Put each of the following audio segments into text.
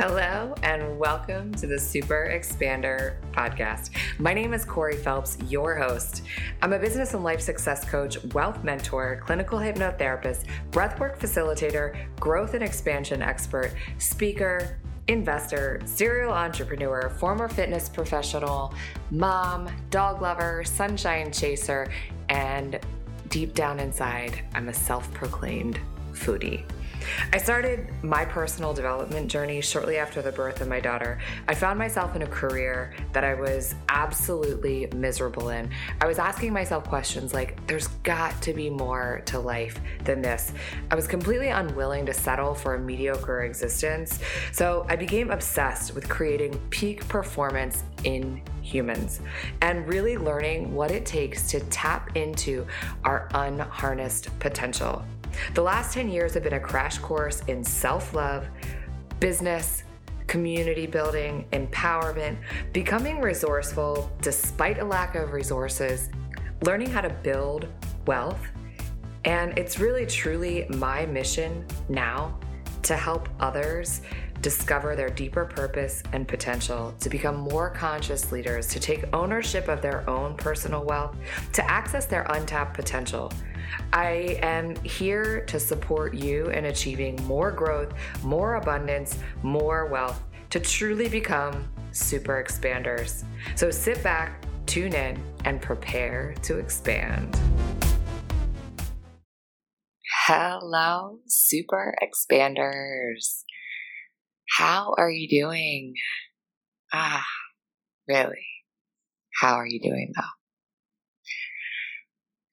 Hello, and welcome to the Super Expander podcast. My name is Corey Phelps, your host. I'm a business and life success coach, wealth mentor, clinical hypnotherapist, breathwork facilitator, growth and expansion expert, speaker, investor, serial entrepreneur, former fitness professional, mom, dog lover, sunshine chaser, and deep down inside, I'm a self proclaimed foodie. I started my personal development journey shortly after the birth of my daughter. I found myself in a career that I was absolutely miserable in. I was asking myself questions like, there's got to be more to life than this. I was completely unwilling to settle for a mediocre existence. So I became obsessed with creating peak performance in humans and really learning what it takes to tap into our unharnessed potential. The last 10 years have been a crash course in self love, business, community building, empowerment, becoming resourceful despite a lack of resources, learning how to build wealth. And it's really, truly my mission now to help others discover their deeper purpose and potential, to become more conscious leaders, to take ownership of their own personal wealth, to access their untapped potential I am here to support you in achieving more growth, more abundance, more wealth to truly become super expanders. So sit back, tune in, and prepare to expand. Hello, super expanders. How are you doing? Ah, really? How are you doing though? I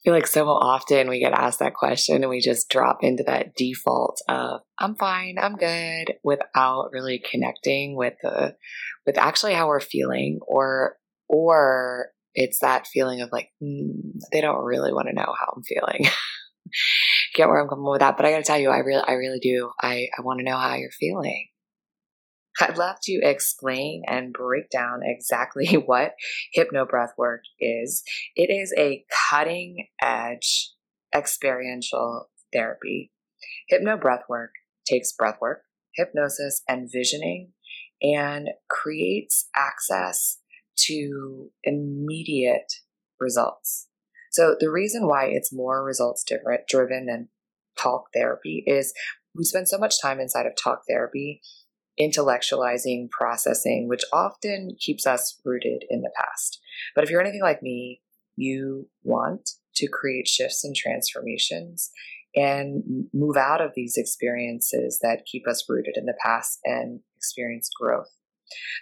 feel like so often we get asked that question and we just drop into that default of I'm fine, I'm good without really connecting with the with actually how we're feeling or or it's that feeling of like mm, they don't really want to know how I'm feeling. Get where I'm coming with that, but I got to tell you, I really, I really do. I, I want to know how you're feeling. I'd love to explain and break down exactly what hypnobreathwork is. It is a cutting edge experiential therapy. Hypnobreathwork takes breathwork, hypnosis, and visioning and creates access to immediate results. So the reason why it's more results driven than talk therapy is we spend so much time inside of talk therapy intellectualizing, processing, which often keeps us rooted in the past. But if you're anything like me, you want to create shifts and transformations and move out of these experiences that keep us rooted in the past and experience growth.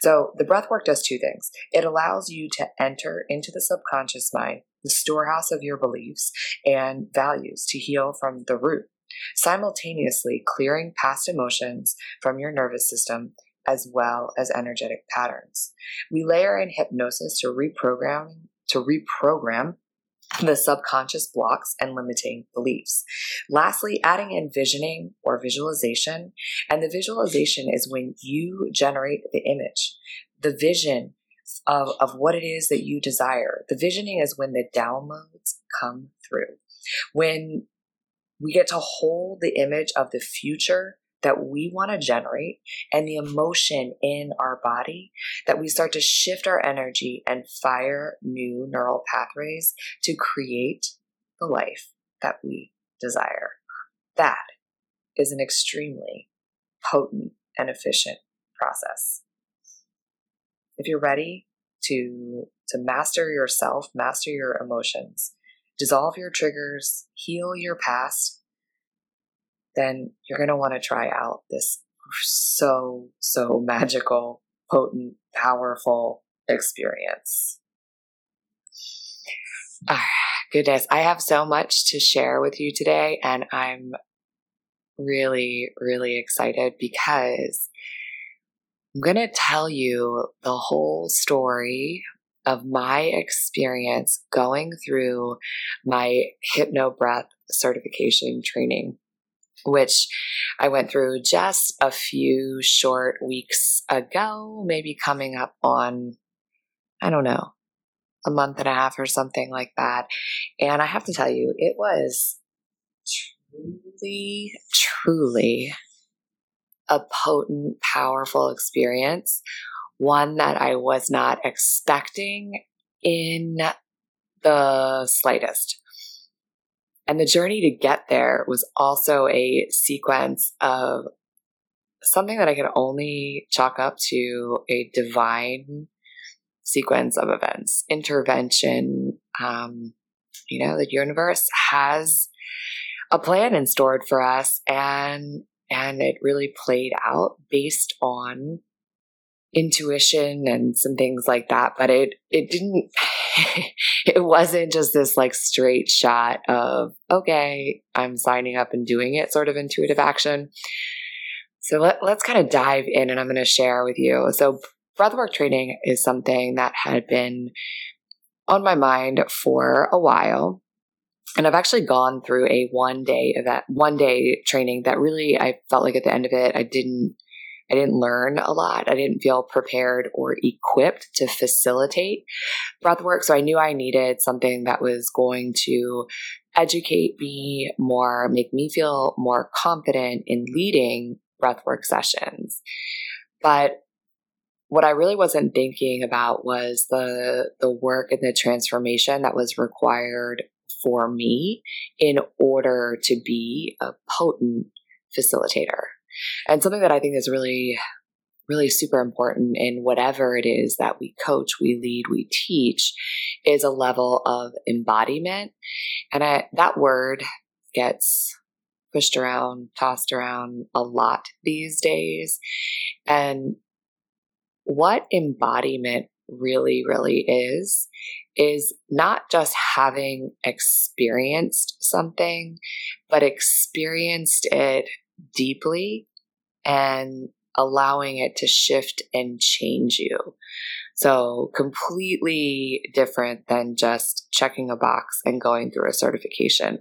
So, the breath work does two things. It allows you to enter into the subconscious mind, the storehouse of your beliefs and values to heal from the root simultaneously clearing past emotions from your nervous system as well as energetic patterns. We layer in hypnosis to reprogram to reprogram the subconscious blocks and limiting beliefs. Lastly, adding in visioning or visualization. And the visualization is when you generate the image, the vision of, of what it is that you desire. The visioning is when the downloads come through. When we get to hold the image of the future that we want to generate and the emotion in our body that we start to shift our energy and fire new neural pathways to create the life that we desire. That is an extremely potent and efficient process. If you're ready to, to master yourself, master your emotions, dissolve your triggers, heal your past, then you're going to want to try out this so, so magical, potent, powerful experience. Oh, goodness, I have so much to share with you today, and I'm really, really excited because I'm going to tell you the whole story of my experience going through my hypnobreath certification training, which I went through just a few short weeks ago, maybe coming up on, I don't know, a month and a half or something like that. And I have to tell you, it was truly, truly a potent, powerful experience, one that I was not expecting in the slightest. And the journey to get there was also a sequence of something that I could only chalk up to a divine sequence of events, intervention. Um, you know, the universe has a plan in store for us, and and it really played out based on intuition and some things like that. But it it didn't. it wasn't just this like straight shot of okay, I'm signing up and doing it sort of intuitive action. So let, let's kind of dive in and I'm going to share with you. So breathwork training is something that had been on my mind for a while. And I've actually gone through a one day event, one day training that really I felt like at the end of it, I didn't, I didn't learn a lot. I didn't feel prepared or equipped to facilitate breathwork. So I knew I needed something that was going to educate me more, make me feel more confident in leading breathwork sessions. But what I really wasn't thinking about was the the work and the transformation that was required for me in order to be a potent facilitator. And something that I think is really really super important in whatever it is that we coach, we lead, we teach is a level of embodiment. And I, that word gets pushed around, tossed around a lot these days. And what embodiment really, really is, is not just having experienced something, but experienced it deeply and allowing it to shift and change you. So, completely different than just checking a box and going through a certification.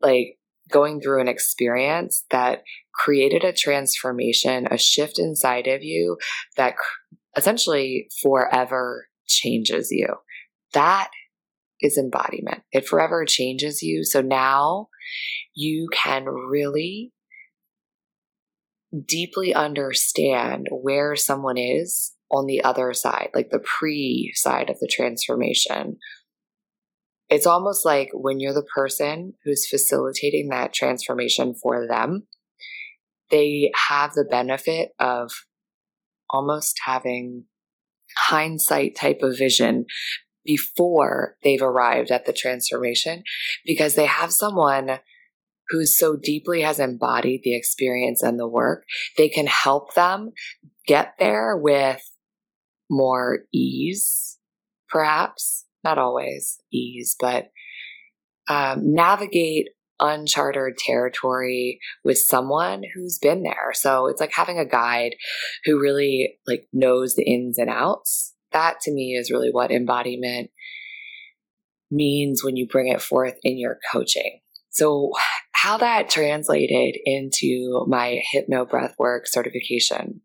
Like, going through an experience that created a transformation, a shift inside of you that essentially forever changes you. That is embodiment. It forever changes you. So now you can really deeply understand where someone is on the other side, like the pre side of the transformation, it's almost like when you're the person who's facilitating that transformation for them, they have the benefit of almost having hindsight type of vision before they've arrived at the transformation because they have someone who so deeply has embodied the experience and the work, they can help them get there with more ease, perhaps, not always ease, but um, navigate uncharted territory with someone who's been there. So it's like having a guide who really like knows the ins and outs. That to me is really what embodiment means when you bring it forth in your coaching. So how that translated into my hypno breathwork certification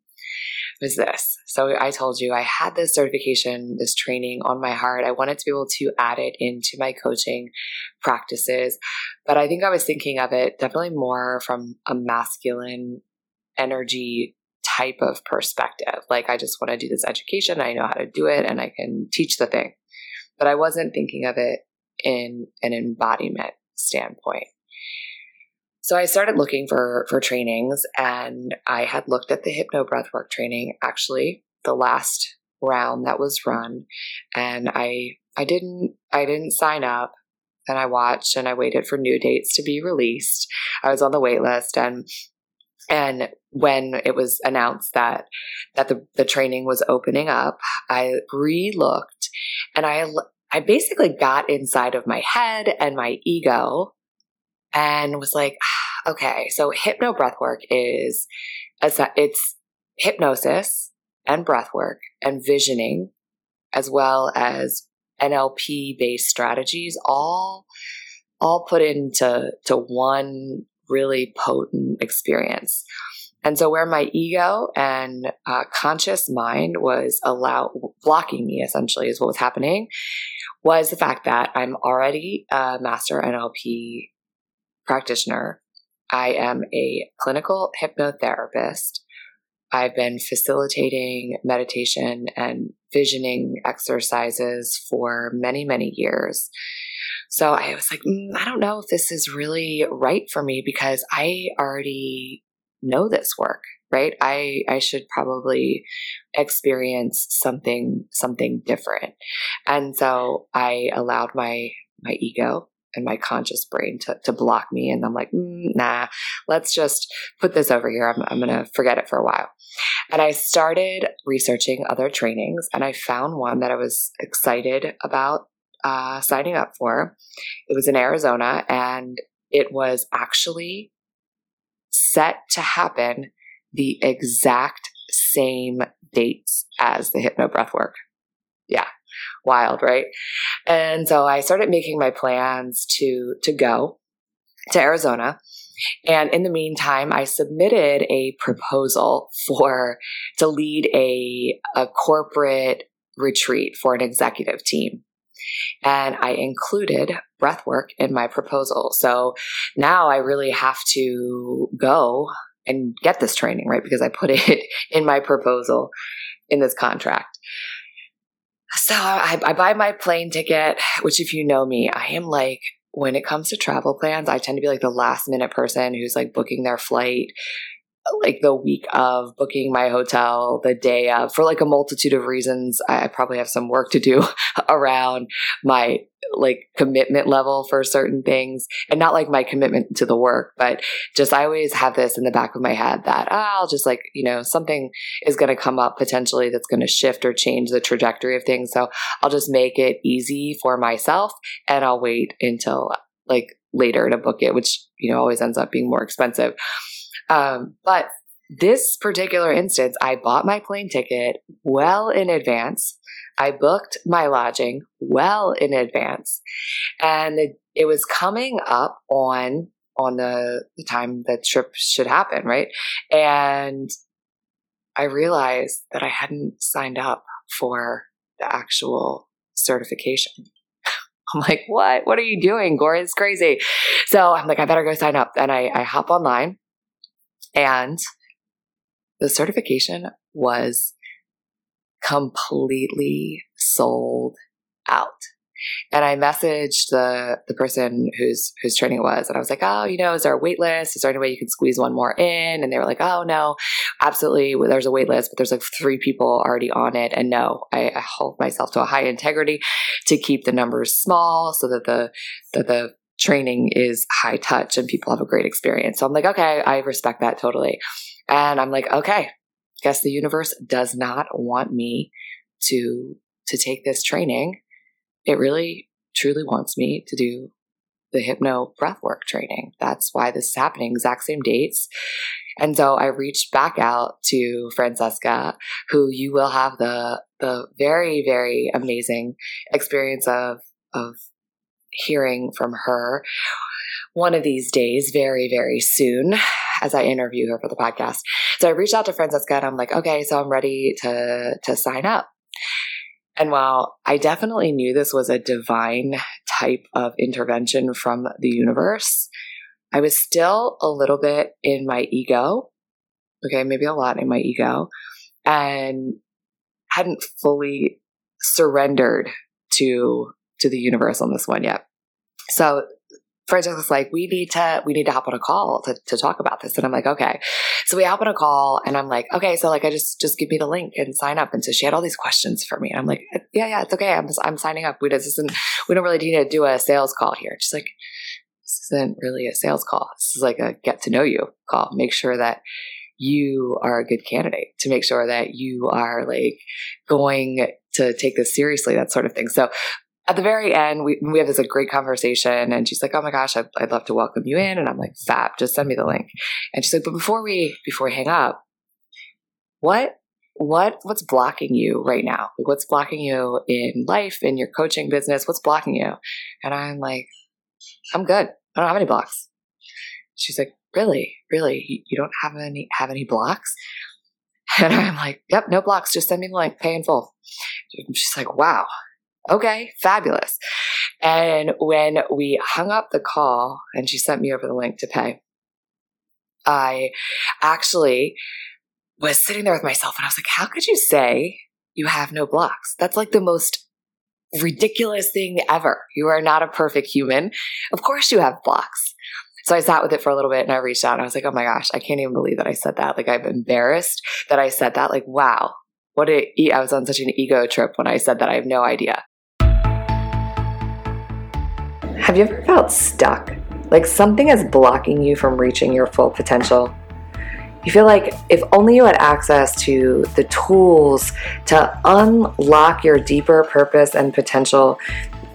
was this. So I told you I had this certification, this training on my heart. I wanted to be able to add it into my coaching practices. But I think I was thinking of it definitely more from a masculine energy type of perspective. Like, I just want to do this education, I know how to do it, and I can teach the thing. But I wasn't thinking of it in an embodiment standpoint. So I started looking for for trainings and I had looked at the hypno breathwork training actually the last round that was run and I I didn't I didn't sign up and I watched and I waited for new dates to be released. I was on the wait list and and when it was announced that that the, the training was opening up, I re-looked and I I basically got inside of my head and my ego and was like, ah, okay, so hypno breathwork is it's hypnosis and breathwork and visioning, as well as NLP based strategies, all all put into to one really potent experience. And so, where my ego and uh, conscious mind was allow blocking me, essentially, is what was happening, was the fact that I'm already a master NLP practitioner. I am a clinical hypnotherapist. I've been facilitating meditation and visioning exercises for many, many years. So I was like, mm, I don't know if this is really right for me because I already know this work, right? I I should probably experience something something different. And so I allowed my my ego and my conscious brain to, to block me. And I'm like, mm, nah, let's just put this over here. I'm, I'm going to forget it for a while. And I started researching other trainings and I found one that I was excited about uh, signing up for. It was in Arizona and it was actually set to happen the exact same dates as the hypno breath work. Yeah, wild, right? And so I started making my plans to to go to Arizona. And in the meantime, I submitted a proposal for to lead a a corporate retreat for an executive team. And I included breathwork in my proposal. So now I really have to go and get this training, right? Because I put it in my proposal in this contract. So I, I buy my plane ticket, which if you know me, I am like, when it comes to travel plans, I tend to be like the last minute person who's like booking their flight like the week of booking my hotel, the day of, for like a multitude of reasons. I, probably have some work to do around my like commitment level for certain things and not like my commitment to the work, but just I always have this in the back of my head that oh, I'll just like, you know, something is going to come up potentially that's going to shift or change the trajectory of things. So I'll just make it easy for myself and I'll wait until like later to book it, which, you know, always ends up being more expensive. Um, but this particular instance, I bought my plane ticket well in advance. I booked my lodging well in advance, and it, was coming up on on the, the time the trip should happen, right? And I realized that I hadn't signed up for the actual certification. I'm like, what? What are you doing, Gore? It's crazy. So I'm like, I better go sign up. And I, I hop online and the certification was completely sold out. And I messaged the the person whose whose training it was, and I was like, "Oh, you know, is there a wait list? Is there any way you can squeeze one more in?" And they were like, "Oh, no, absolutely. There's a wait list, but there's like three people already on it." And no, I, I hold myself to a high integrity to keep the numbers small so that the that the training is high touch and people have a great experience. So I'm like, okay, I respect that totally. And I'm like, okay, guess the universe does not want me to to take this training. It really truly wants me to do the hypno breathwork training. That's why this is happening, exact same dates. And so I reached back out to Francesca, who you will have the the very, very amazing experience of of hearing from her one of these days, very, very soon, as I interview her for the podcast. So I reached out to Francesca and I'm like, okay, so I'm ready to to sign up. And while I definitely knew this was a divine type of intervention from the universe, I was still a little bit in my ego. Okay, maybe a lot in my ego, and hadn't fully surrendered to to the universe on this one yet. So Francesca was like, we need to, we need to hop on a call to, to talk about this. And I'm like, okay. So we hop on a call and I'm like, okay, so like, I just, just give me the link and sign up. And so she had all these questions for me. And I'm like, yeah, yeah, it's okay. I'm, I'm signing up. We, this isn't, we don't really need to do a sales call here. She's like, this isn't really a sales call. This is like a get to know you call. Make sure that you are a good candidate to make sure that you are like going to take this seriously, that sort of thing. So at the very end, we, we have this a great conversation, and she's like, "Oh my gosh, I'd, I'd love to welcome you in," and I'm like, "Fab, just send me the link." And she's like, "But before we before we hang up, what what what's blocking you right now? Like, what's blocking you in life, in your coaching business? What's blocking you?" And I'm like, "I'm good. I don't have any blocks." She's like, "Really, really, you don't have any have any blocks?" And I'm like, "Yep, no blocks. Just send me the link. Pay in full." she's like, "Wow." Okay, fabulous. And when we hung up the call and she sent me over the link to pay, I actually was sitting there with myself and I was like, how could you say you have no blocks? That's like the most ridiculous thing ever. You are not a perfect human. Of course you have blocks. So I sat with it for a little bit and I reached out and I was like, oh my gosh, I can't even believe that I said that. Like I'm embarrassed that I said that. Like, wow, what a, I was on such an ego trip when I said that. I have no idea. Have you ever felt stuck? Like something is blocking you from reaching your full potential? You feel like if only you had access to the tools to unlock your deeper purpose and potential,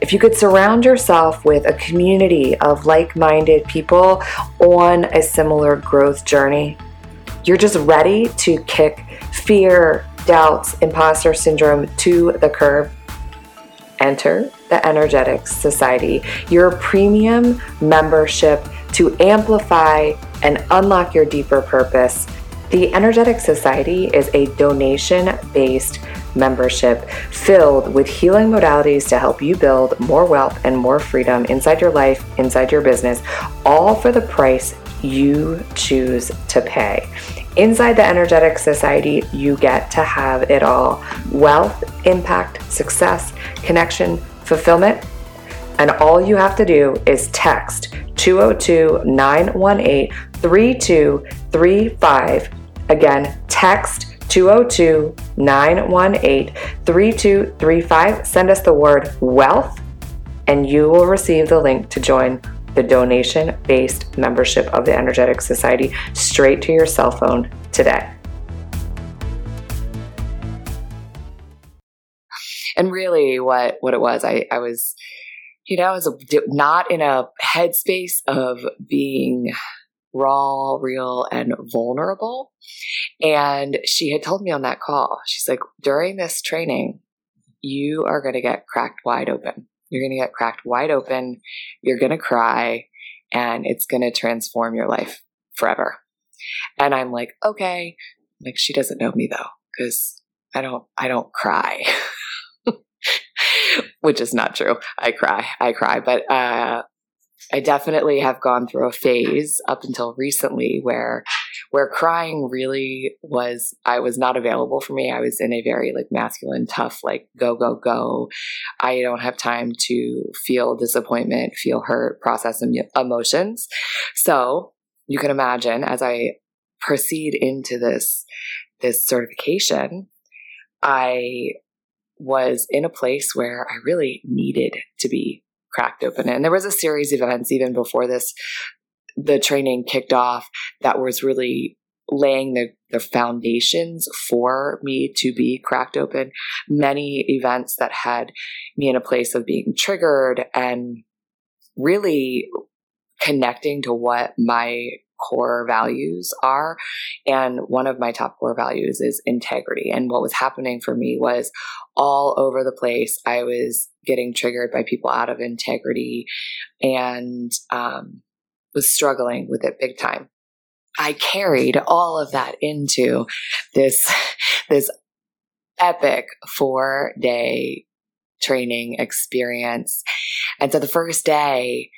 if you could surround yourself with a community of like minded people on a similar growth journey, you're just ready to kick fear, doubts, imposter syndrome to the curb. Enter the Energetics Society, your premium membership to amplify and unlock your deeper purpose. The Energetic Society is a donation based membership filled with healing modalities to help you build more wealth and more freedom inside your life, inside your business, all for the price you choose to pay. Inside the Energetic Society, you get to have it all wealth, impact, success, connection, fulfillment. And all you have to do is text 202 918 3235. Again, text 202 918 3235. Send us the word wealth, and you will receive the link to join the donation based membership of the Energetic Society straight to your cell phone today. And really, what, what it was, I, I was, you know, I was not in a headspace of being raw, real, and vulnerable. And she had told me on that call, she's like, during this training, you are going to get cracked wide open. You're going to get cracked wide open. You're going to cry and it's going to transform your life forever. And I'm like, okay. Like she doesn't know me though, because I don't, I don't cry. Which is not true. I cry. I cry. But uh, I definitely have gone through a phase up until recently where where crying really was I was not available for me. I was in a very like masculine, tough, like go, go, go. I don't have time to feel disappointment, feel hurt, process emotions. So you can imagine as I proceed into this this certification, I was in a place where I really needed to be cracked open. And there was a series of events even before this, the training kicked off that was really laying the, the foundations for me to be cracked open. Many events that had me in a place of being triggered and really connecting to what my core values are. And one of my top core values is integrity. And what was happening for me was all over the place. I was getting triggered by people out of integrity and um, was struggling with it big time. I carried all of that into this this epic four day training experience. And so the first day,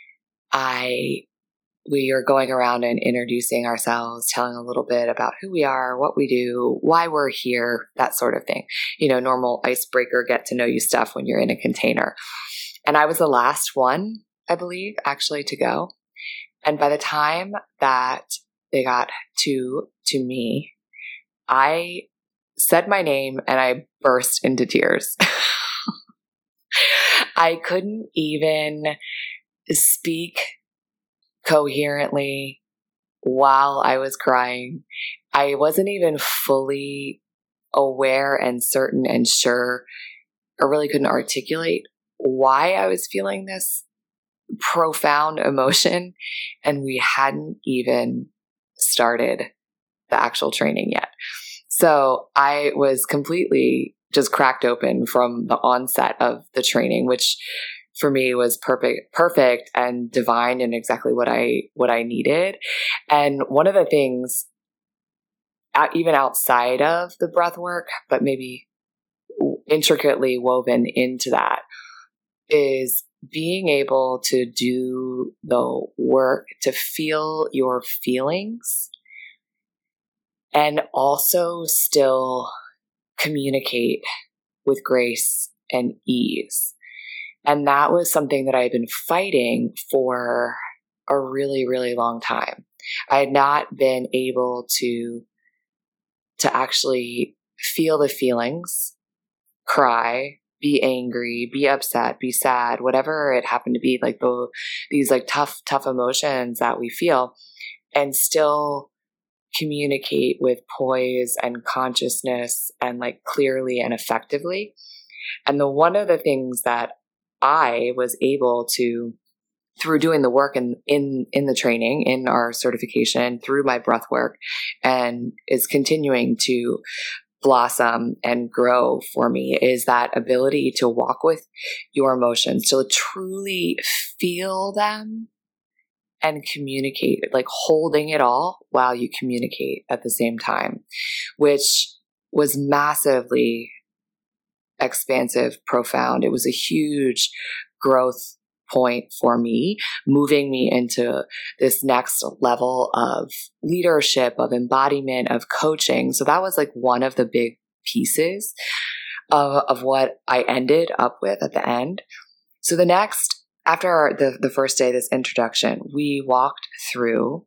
I we are going around and introducing ourselves, telling a little bit about who we are, what we do, why we're here, that sort of thing. You know, normal icebreaker, get to know you stuff when you're in a container. And I was the last one, I believe, actually to go. And by the time that they got to to me, I said my name and I burst into tears. I couldn't even speak coherently while I was crying. I wasn't even fully aware and certain and sure, I really couldn't articulate why I was feeling this profound emotion. And we hadn't even started the actual training yet. So I was completely just cracked open from the onset of the training, which for me was perfect perfect and divine and exactly what I what I needed. And one of the things uh, even outside of the breath work, but maybe intricately woven into that is being able to do the work to feel your feelings and also still communicate with grace and ease. And that was something that I had been fighting for a really, really long time. I had not been able to, to actually feel the feelings, cry, be angry, be upset, be sad, whatever it happened to be, like the, these like tough, tough emotions that we feel and still communicate with poise and consciousness and like clearly and effectively. And the one of the things that I was able to through doing the work in in in the training in our certification through my breath work and is continuing to blossom and grow for me is that ability to walk with your emotions to truly feel them and communicate like holding it all while you communicate at the same time which was massively expansive profound. It was a huge growth point for me, moving me into this next level of leadership, of embodiment, of coaching. So that was like one of the big pieces of, of what I ended up with at the end. So the next, after our, the, the first day, this introduction, we walked through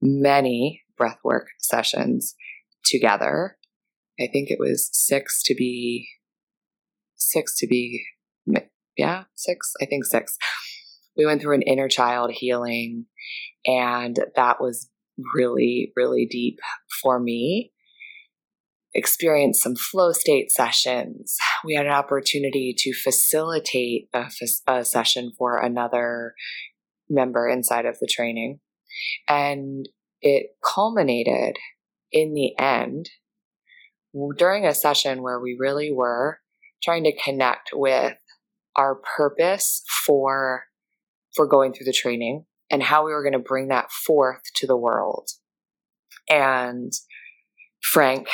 many breathwork sessions together. I think it was six to be six to be yeah, six, I think six. We went through an inner child healing, and that was really, really deep for me. Experienced some flow state sessions. We had an opportunity to facilitate a, a session for another member inside of the training. And it culminated in the end during a session where we really were trying to connect with our purpose for for going through the training and how we were going to bring that forth to the world. And Frank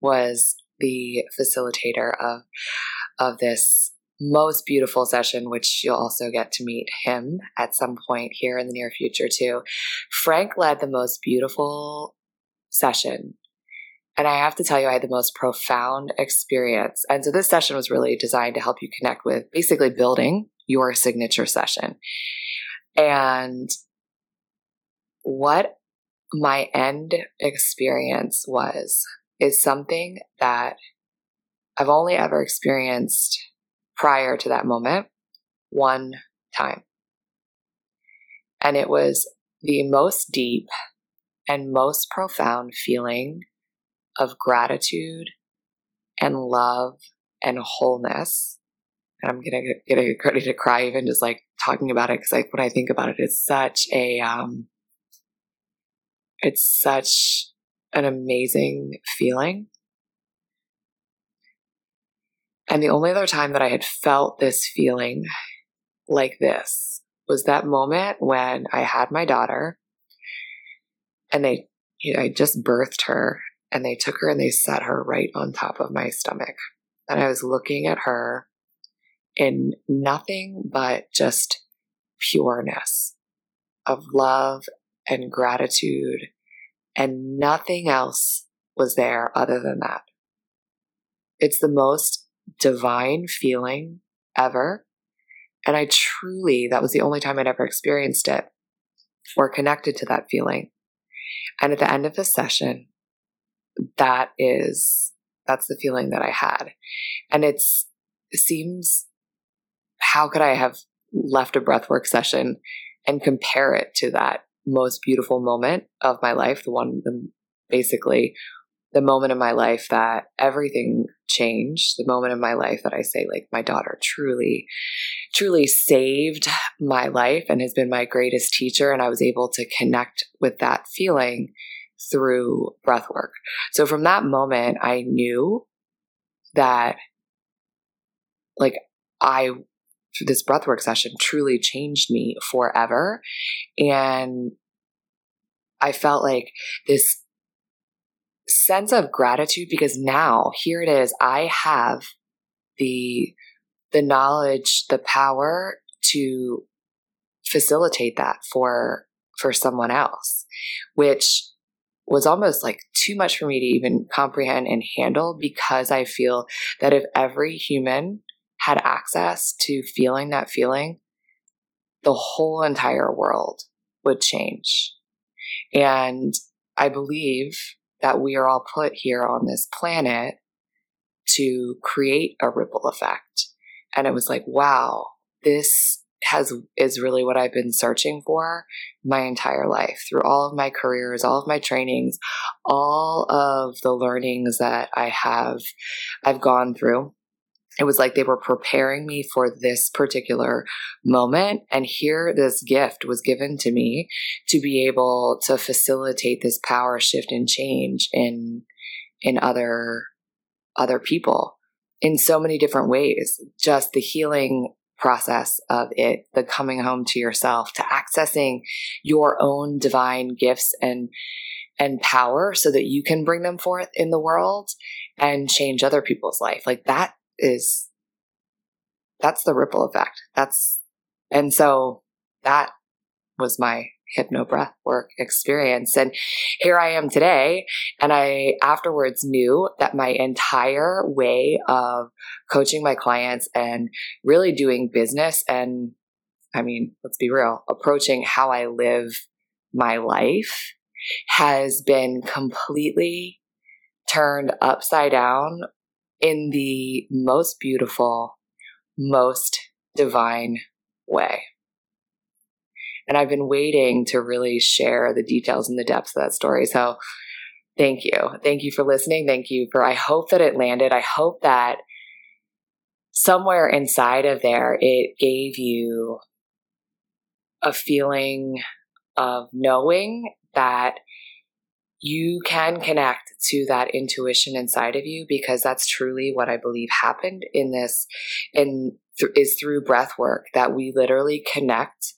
was the facilitator of of this most beautiful session, which you'll also get to meet him at some point here in the near future too. Frank led the most beautiful session and I have to tell you, I had the most profound experience. And so this session was really designed to help you connect with basically building your signature session. And what my end experience was is something that I've only ever experienced prior to that moment one time. And it was the most deep and most profound feeling of gratitude and love and wholeness. And I'm gonna get, ready to cry even just like talking about it because like when I think about it, it's such a um, it's such an amazing feeling. And the only other time that I had felt this feeling like this was that moment when I had my daughter and they, I just birthed her and they took her and they set her right on top of my stomach. And I was looking at her in nothing but just pureness of love and gratitude, and nothing else was there other than that. It's the most divine feeling ever. And I truly, that was the only time I'd ever experienced it or connected to that feeling. And at the end of the session, that is that's the feeling that I had. And it's it seems how could I have left a breathwork session and compare it to that most beautiful moment of my life, the one the, basically the moment in my life that everything changed, the moment in my life that I say like my daughter truly truly saved my life and has been my greatest teacher and I was able to connect with that feeling through breath work. So from that moment, I knew that like I this breathwork session truly changed me forever and I felt like this sense of gratitude because now here it is I have the the knowledge the power to facilitate that for for someone else which was almost like too much for me to even comprehend and handle because I feel that if every human had access to feeling that feeling, the whole entire world would change. And I believe that we are all put here on this planet to create a ripple effect. And it was like, wow, this has is really what I've been searching for my entire life through all of my careers, all of my trainings, all of the learnings that I have I've gone through. It was like they were preparing me for this particular moment. And here, this gift was given to me to be able to facilitate this power shift and change in, in other, other people in so many different ways. Just the healing process of it, the coming home to yourself, to accessing your own divine gifts and and power so that you can bring them forth in the world and change other people's life. Like that is that's the ripple effect. That's and so that was my hypno breath work experience. And here I am today. And I afterwards knew that my entire way of coaching my clients and really doing business and I mean, let's be real, approaching how I live my life has been completely turned upside down in the most beautiful, most divine way. And I've been waiting to really share the details and the depths of that story. So thank you. Thank you for listening. Thank you for, I hope that it landed. I hope that somewhere inside of there, it gave you a feeling of knowing that you can connect to that intuition inside of you because that's truly what I believe happened in this in th- is through breath work that we literally connect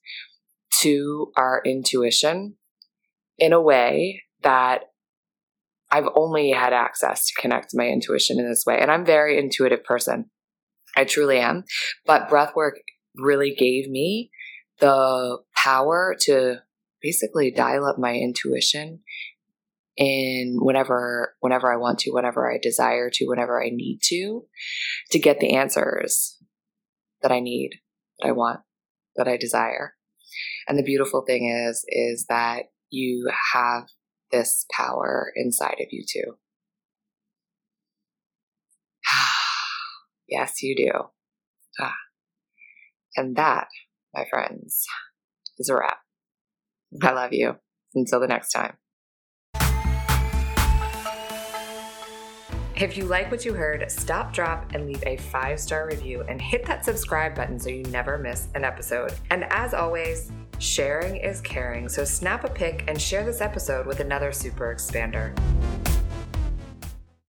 to our intuition in a way that I've only had access to connect my intuition in this way. And I'm a very intuitive person. I truly am. But breath work really gave me the power to basically dial up my intuition in whenever whenever I want to, whenever I desire to, whenever I need to, to get the answers that I need, that I want, that I desire. And the beautiful thing is, is that you have this power inside of you too. yes, you do. Ah. And that, my friends, is a wrap. I love you. Until the next time. If you like what you heard, stop, drop, and leave a five star review and hit that subscribe button so you never miss an episode. And as always, sharing is caring, so snap a pic and share this episode with another super expander.